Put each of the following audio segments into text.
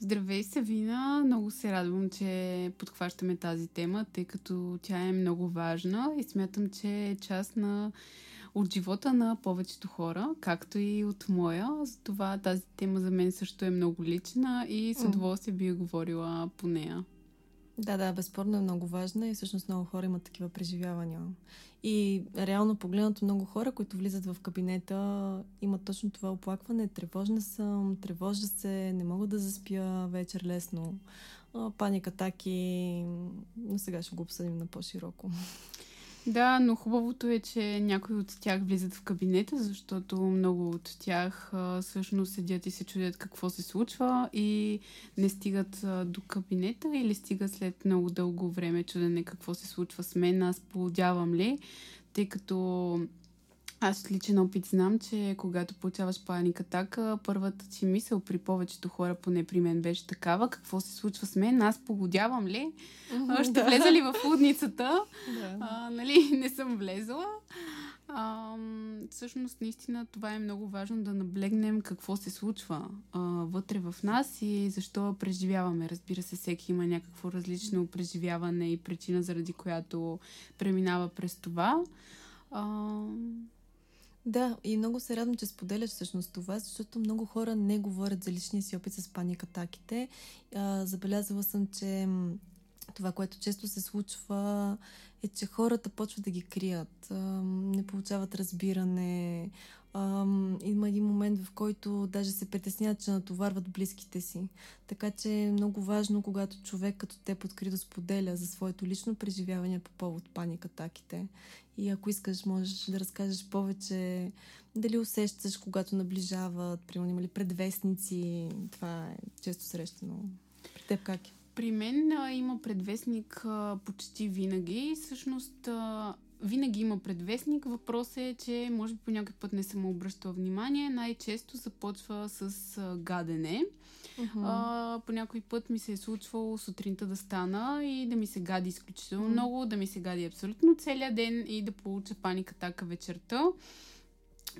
Здравей, Савина! Много се радвам, че подхващаме тази тема, тъй като тя е много важна и смятам, че е част на от живота на повечето хора, както и от моя. Затова тази тема за мен също е много лична и с удоволствие би говорила по нея. Да, да, безспорно е много важна и всъщност много хора имат такива преживявания. И реално погледнато много хора, които влизат в кабинета, имат точно това оплакване. Тревожна съм, тревожа се, не мога да заспя вечер лесно. Паника, атаки. Но сега ще го обсъдим на по-широко. Да, но хубавото е, че някои от тях влизат в кабинета, защото много от тях а, всъщност седят и се чудят какво се случва и не стигат а, до кабинета или стигат след много дълго време чудене какво се случва с мен, аз полудявам ли, тъй като аз от личен опит знам, че когато получаваш паник атака, първата ти мисъл при повечето хора, поне при мен беше такава, какво се случва с мен, аз погодявам ли, mm-hmm, ще да. влеза ли в лудницата, да. а, нали, не съм влезла. А, всъщност, наистина, това е много важно да наблегнем какво се случва а, вътре в нас и защо преживяваме. Разбира се, всеки има някакво различно преживяване и причина, заради която преминава през това. А, да, и много се радвам, че споделяш всъщност това, защото много хора не говорят за личния си опит с паникатаките. забелязала съм, че това, което често се случва, е, че хората почват да ги крият, не получават разбиране. Има един момент, в който даже се притесняват, че натоварват близките си. Така че е много важно, когато човек като те подкри да споделя за своето лично преживяване по повод паникатаките. И ако искаш, можеш да разкажеш повече дали усещаш, когато наближават, примерно има ли предвестници. Това е често срещано. При теб как е? При мен а, има предвестник а, почти винаги. Всъщност а, винаги има предвестник. Въпросът е, че може би по някой път не съм обръщала внимание. Най-често започва с а, гадене. Uh-huh. А, по някой път ми се е случвало сутринта да стана и да ми се гади изключително uh-huh. много, да ми се гади абсолютно целият ден и да получа паника така вечерта.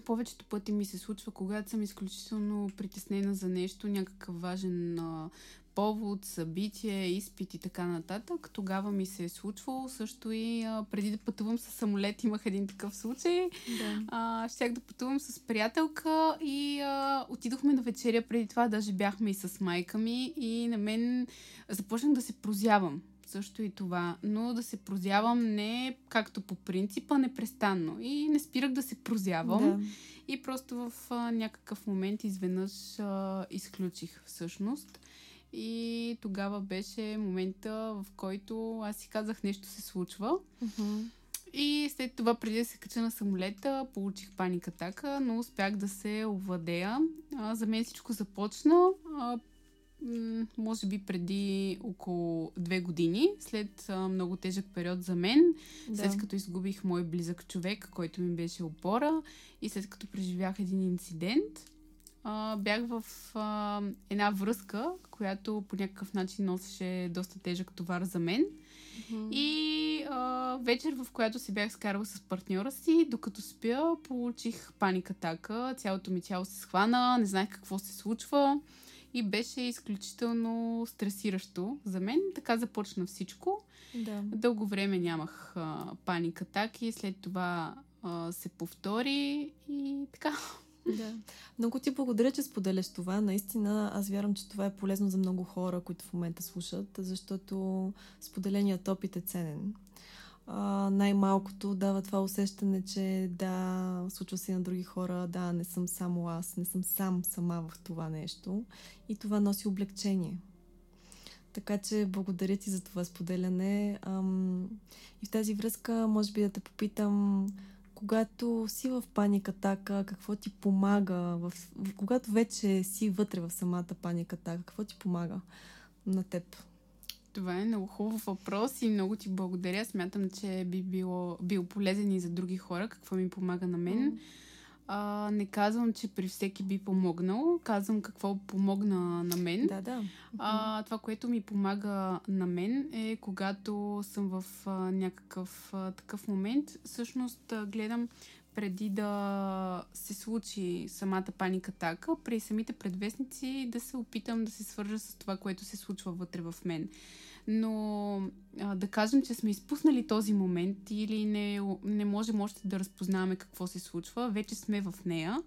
Повечето пъти ми се случва, когато съм изключително притеснена за нещо, някакъв важен а, повод, събитие, изпит и така нататък. Тогава ми се е случвало също и а, преди да пътувам с самолет имах един такъв случай. Да. А, щях да пътувам с приятелка и а, отидохме на вечеря преди това, даже бяхме и с майка ми и на мен започнах да се прозявам също и това, но да се прозявам не както по принципа, непрестанно. И не спирах да се прозявам. Да. И просто в а, някакъв момент изведнъж а, изключих всъщност. И тогава беше момента, в който аз си казах нещо се случва. Uh-huh. И след това, преди да се кача на самолета, получих паника атака, но успях да се овладея. А, за мен всичко започна. А, може би преди около две години, след а, много тежък период за мен, да. след като изгубих мой близък човек, който ми беше опора и след като преживях един инцидент, а, бях в а, една връзка, която по някакъв начин носеше доста тежък товар за мен. Mm-hmm. И а, вечер, в която се бях скарала с партньора си, докато спя, получих паника атака. Цялото ми тяло се схвана, не знаех какво се случва и беше изключително стресиращо за мен. Така започна всичко. Да. Дълго време нямах а, паник атаки, след това а, се повтори и така. Да. Много ти благодаря, че споделяш това. Наистина, аз вярвам, че това е полезно за много хора, които в момента слушат, защото споделеният опит е ценен а, най-малкото дава това усещане, че да, случва се на други хора, да, не съм само аз, не съм сам сама в това нещо. И това носи облегчение. Така че благодаря ти за това споделяне. Ам, и в тази връзка, може би да те попитам, когато си в паника атака, какво ти помага? В, когато вече си вътре в самата паника атака, какво ти помага на теб? Това е много хубав въпрос и много ти благодаря. Смятам, че би било, бил полезен и за други хора. Какво ми помага на мен? Mm. А, не казвам, че при всеки би помогнал. Казвам какво помогна на мен. Да, да. А, това, което ми помага на мен е когато съм в а, някакъв а, такъв момент. Всъщност а, гледам преди да се случи самата паника атака, при самите предвестници да се опитам да се свържа с това, което се случва вътре в мен. Но а, да кажем, че сме изпуснали този момент или не, не можем още да разпознаваме какво се случва, вече сме в нея.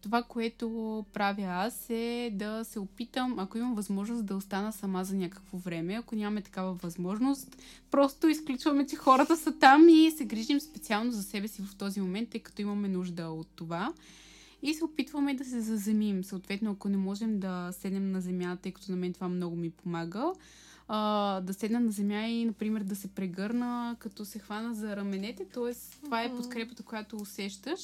Това, което правя аз е да се опитам, ако имам възможност да остана сама за някакво време. Ако нямаме такава възможност, просто изключваме, че хората са там и се грижим специално за себе си в този момент, тъй като имаме нужда от това. И се опитваме да се заземим. Съответно, ако не можем да седнем на земята, тъй като на мен това много ми помага, а, да седна на земя и, например, да се прегърна, като се хвана за раменете. Тоест, това е подкрепата, която усещаш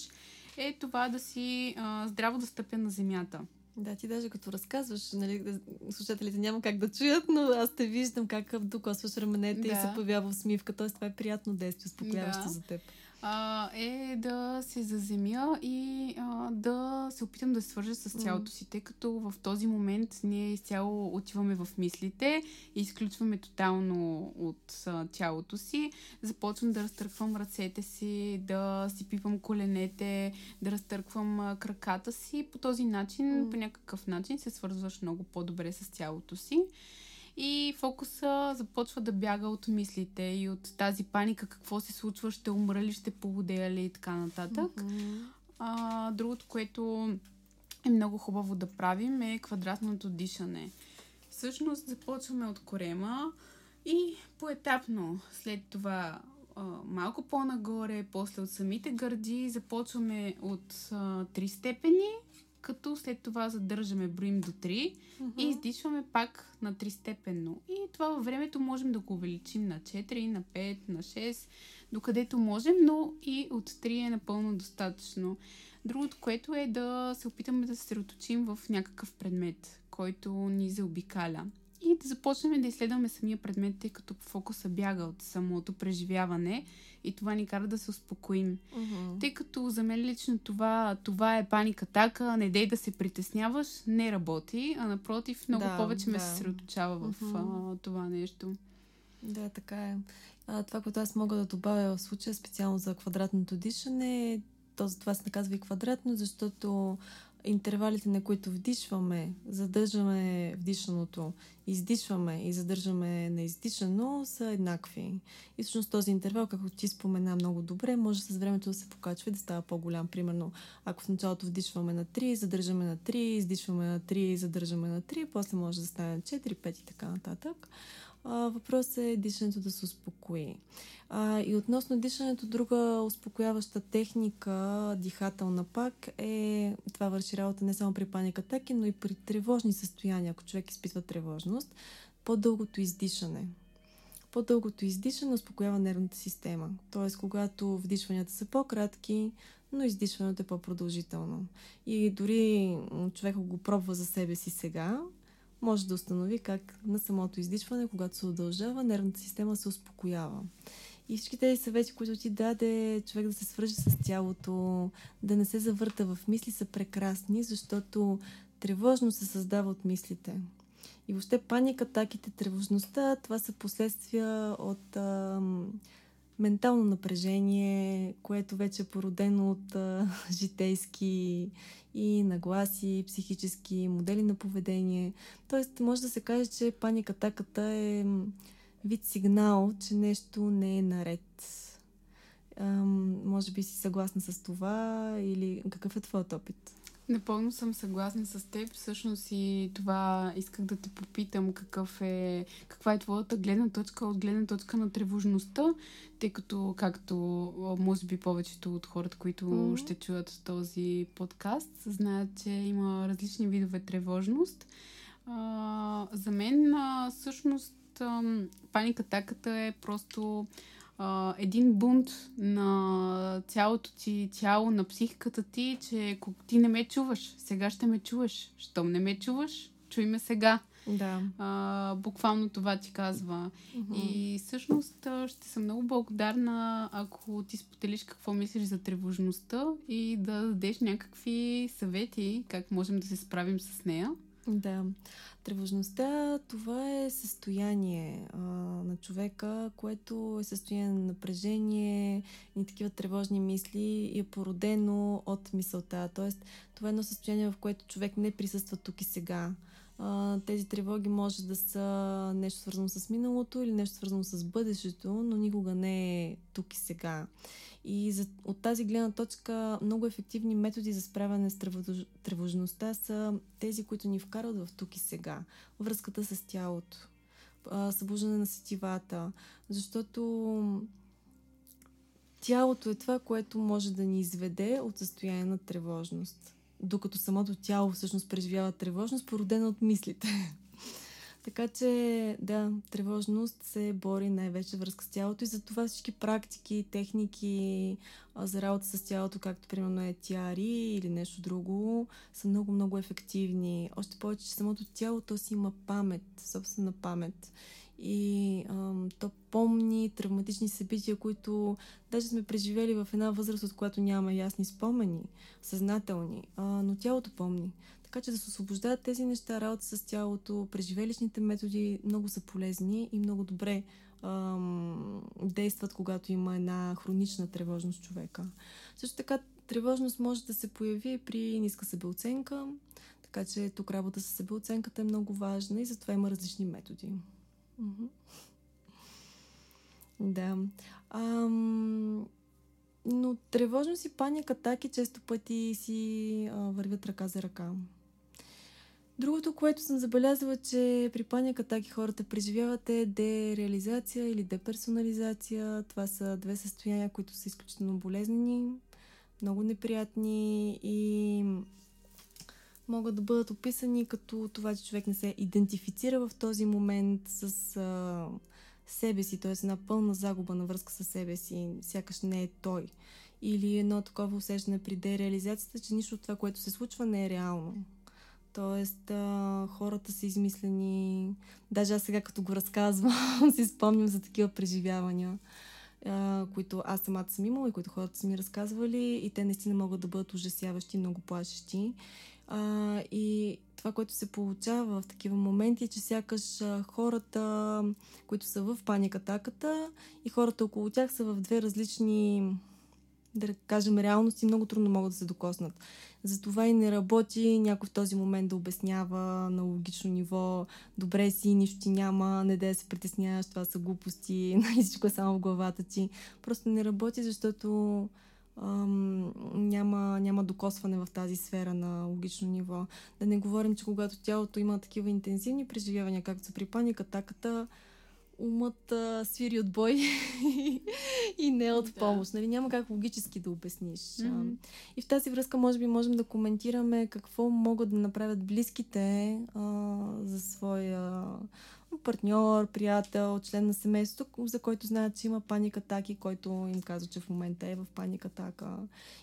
е това да си а, здраво да стъпя на земята. Да, ти даже като разказваш, нали, слушателите няма как да чуят, но аз те виждам как докосваш раменете да. и се появява усмивка. Тоест това е приятно действие, успокояващо да. за теб а, е да се заземя и а, да се опитам да се свържа с цялото си, тъй като в този момент ние изцяло отиваме в мислите и изключваме тотално от а, тялото си. Започвам да разтърквам ръцете си, да си пипам коленете, да разтърквам а, краката си. По този начин, mm. по някакъв начин се свързваш много по-добре с тялото си и фокуса започва да бяга от мислите и от тази паника, какво се случва, ще умра ли, ще погодея ли и така нататък. Mm-hmm. А, другото, което е много хубаво да правим е квадратното дишане. Всъщност започваме от корема и поетапно след това малко по-нагоре, после от самите гърди започваме от а, три степени като след това задържаме, броим до 3 uh-huh. и издишваме пак на 3 степенно. И това във времето можем да го увеличим на 4, на 5, на 6, докъдето можем, но и от 3 е напълно достатъчно. Другото, което е да се опитаме да се съсредоточим в някакъв предмет, който ни заобикаля и да започнем да изследваме самия предмет, тъй като фокуса бяга от самото преживяване и това ни кара да се успокоим. Uh-huh. Тъй като за мен лично това, това е паника така, не дей да се притесняваш, не работи, а напротив много да, повече да. ме се съсредоточава в uh-huh. а, това нещо. Да, така е. А, това, което аз мога да добавя в случая специално за квадратното дишане, то за това се наказва и квадратно, защото интервалите, на които вдишваме, задържаме вдишаното, издишваме и задържаме на издишано, са еднакви. И всъщност този интервал, както ти спомена много добре, може с времето да се покачва и да става по-голям. Примерно, ако в началото вдишваме на 3, задържаме на 3, издишваме на 3, задържаме на 3, после може да стане на 4, 5 и така нататък. Въпросът е дишането да се успокои. А, и относно дишането, друга успокояваща техника, дихателна пак, е това върши работа не само при паника атаки, но и при тревожни състояния, ако човек изпитва тревожност, по-дългото издишане. По-дългото издишане успокоява нервната система. Тоест, когато вдишванията са по-кратки, но издишването е по-продължително. И дори човек го пробва за себе си сега, може да установи как на самото издишване, когато се удължава, нервната система се успокоява. И всички тези съвети, които ти даде човек да се свържи с тялото, да не се завърта в мисли, са прекрасни, защото тревожно се създава от мислите. И въобще паника, атаките, тревожността, това са последствия от а, ментално напрежение, което вече е породено от а, житейски и нагласи, психически модели на поведение. Тоест, може да се каже, че паника, атаката е вид сигнал, че нещо не е наред. Ам, може би си съгласна с това или какъв е твоят опит? Напълно съм съгласна с теб. Всъщност и това исках да те попитам какъв е, каква е твоята гледна точка от гледна точка на тревожността, тъй като, както може би повечето от хората, които mm-hmm. ще чуят този подкаст, знаят, че има различни видове тревожност. А, за мен а, всъщност паникатаката е просто а, един бунт на цялото ти тяло, на психиката ти, че ти не ме чуваш, сега ще ме чуваш. Щом не ме чуваш, чуй ме сега. Да. А, буквално това ти казва. Uh-huh. И всъщност ще съм много благодарна, ако ти споделиш какво мислиш за тревожността и да дадеш някакви съвети, как можем да се справим с нея. Да. Тревожността, това е състояние а, на човека, което е състояние на напрежение и такива тревожни мисли и е породено от мисълта. Тоест, това е едно състояние, в което човек не присъства тук и сега. А, тези тревоги може да са нещо свързано с миналото или нещо свързано с бъдещето, но никога не е тук и сега. И за, от тази гледна точка много ефективни методи за справяне с тревожността са тези, които ни вкарват в тук и сега. Връзката с тялото, събуждане на сетивата, защото тялото е това, което може да ни изведе от състояние на тревожност. Докато самото тяло всъщност преживява тревожност, породена от мислите. Така че, да, тревожност се бори най-вече връзка с тялото и за това всички практики, техники за работа с тялото, както примерно е тиари или нещо друго, са много-много ефективни. Още повече, че самото тяло то си има памет, собствена памет. И а, то помни травматични събития, които даже сме преживели в една възраст, от която няма ясни спомени, съзнателни, а, но тялото помни. Така че да се освобождават тези неща, работа с тялото, преживелищните методи много са полезни и много добре ам, действат, когато има една хронична тревожност човека. Също така, тревожност може да се появи при ниска себеоценка, така че тук работа с себеоценката е много важна и затова има различни методи. Да. Ам, но тревожност и паника атаки често пъти си а, вървят ръка за ръка. Другото, което съм забелязала, че при паник атаки хората преживяват е дереализация или деперсонализация. Това са две състояния, които са изключително болезнени, много неприятни и могат да бъдат описани като това, че човек не се идентифицира в този момент с а, себе си, т.е. една пълна загуба на връзка с себе си, сякаш не е той. Или едно такова усещане при дереализацията, че нищо от това, което се случва, не е реално. Тоест, а, хората са измислени. Даже аз сега, като го разказвам, си спомням за такива преживявания, а, които аз самата съм имала и които хората са ми разказвали. И те наистина могат да бъдат ужасяващи, много плашещи. А, и това, което се получава в такива моменти, е, че сякаш хората, които са в паникатаката и хората около тях са в две различни да кажем, реалности много трудно могат да се докоснат. Затова и не работи някой в този момент да обяснява на логично ниво, добре си, нищо ти няма, не да се притесняваш, това са глупости, нали, всичко е само в главата ти. Просто не работи, защото ам, няма, няма докосване в тази сфера на логично ниво. Да не говорим, че когато тялото има такива интензивни преживявания, както при паникатаката, умът а, свири от бой и не от да. помощ. Нали? Няма как логически да обясниш. Mm-hmm. И в тази връзка, може би, можем да коментираме какво могат да направят близките а, за своя партньор, приятел, член на семейството, за който знаят, че има паника атаки, който им казва, че в момента е в паника атака.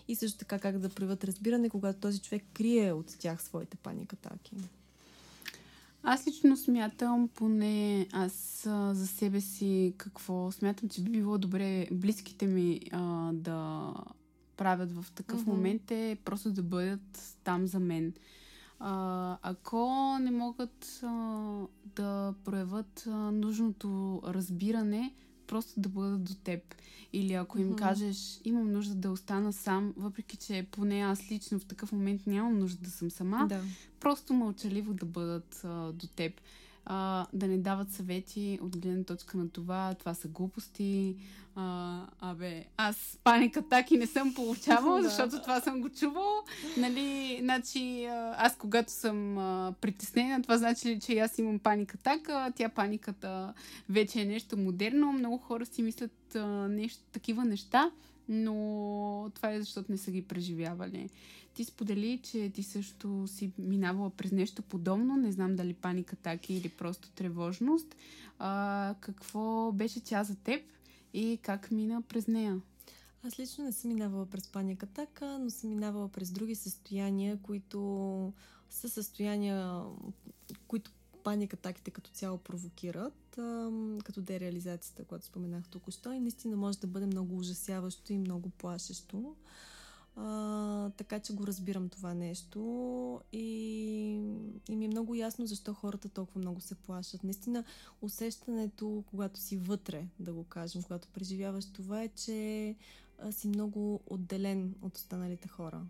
И също така как да проявят разбиране, когато този човек крие от тях своите паника атаки. Аз лично смятам, поне аз а, за себе си какво смятам, че би било добре близките ми а, да правят в такъв mm-hmm. момент е просто да бъдат там за мен. А, ако не могат а, да проявят а, нужното разбиране, просто да бъдат до теб. Или ако им mm-hmm. кажеш, имам нужда да остана сам, въпреки че поне аз лично в такъв момент нямам нужда да съм сама, да. просто мълчаливо да бъдат а, до теб а, да не дават съвети от гледна точка на това, това са глупости. А, абе, аз паник атаки не съм получавала, защото това съм го чувала. Нали, значи, аз когато съм а, притеснена, това значи ли, че аз имам паник атака, тя паниката вече е нещо модерно. Много хора си мислят а, нещо, такива неща, но това е защото не са ги преживявали. Ти сподели, че ти също си минавала през нещо подобно. Не знам дали паника атаки или просто тревожност. А, какво беше тя за теб и как мина през нея? Аз лично не съм минавала през паника атака, но съм минавала през други състояния, които са състояния, които паника атаките като цяло провокират, като дереализацията, която споменах току-що и наистина може да бъде много ужасяващо и много плашещо. А, така че го разбирам това нещо и, и ми е много ясно защо хората толкова много се плашат. Наистина, усещането, когато си вътре, да го кажем, когато преживяваш това, е, че а, си много отделен от останалите хора.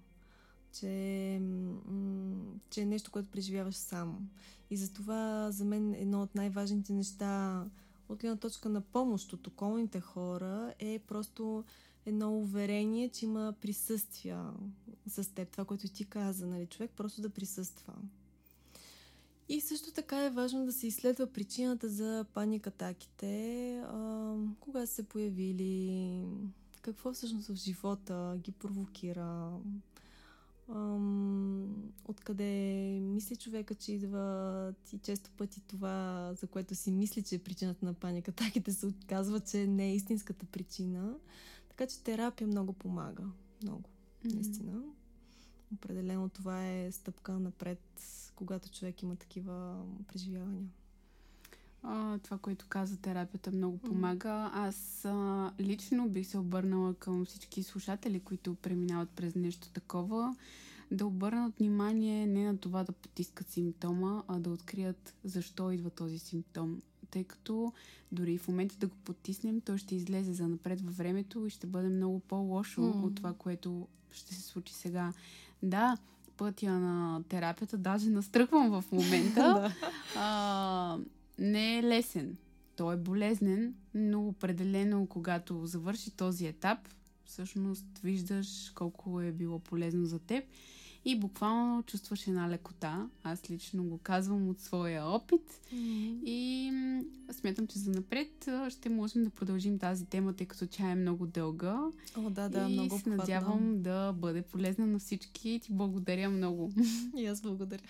Че, м- че е нещо, което преживяваш сам. И затова за мен едно от най-важните неща от гледна точка на помощ от околните хора е просто едно уверение, че има присъствие с теб. Това, което ти каза, нали? Човек просто да присъства. И също така е важно да се изследва причината за паникатаките, кога са се появили, какво всъщност в живота ги провокира, ам, откъде мисли човека, че идва и често пъти това, за което си мисли, че е причината на паникатаките, се оказва, че не е истинската причина. Така че терапия много помага. Много. Mm-hmm. Наистина. Определено това е стъпка напред, когато човек има такива преживявания. А, това, което каза терапията, много помага. Аз а, лично бих се обърнала към всички слушатели, които преминават през нещо такова, да обърнат внимание не на това да потискат симптома, а да открият защо идва този симптом. Тъй като дори в момента да го потиснем, той ще излезе за напред във времето и ще бъде много по-лошо mm. от това, което ще се случи сега. Да, пътя на терапията, даже настръхвам в момента. а, не е лесен. Той е болезнен, но определено, когато завърши този етап, всъщност виждаш колко е било полезно за теб и буквално чувстваш една лекота. Аз лично го казвам от своя опит mm-hmm. и смятам, че за напред ще можем да продължим тази тема, тъй като тя е много дълга. О, да, да, и много се надявам да бъде полезна на всички. Ти благодаря много. И аз благодаря.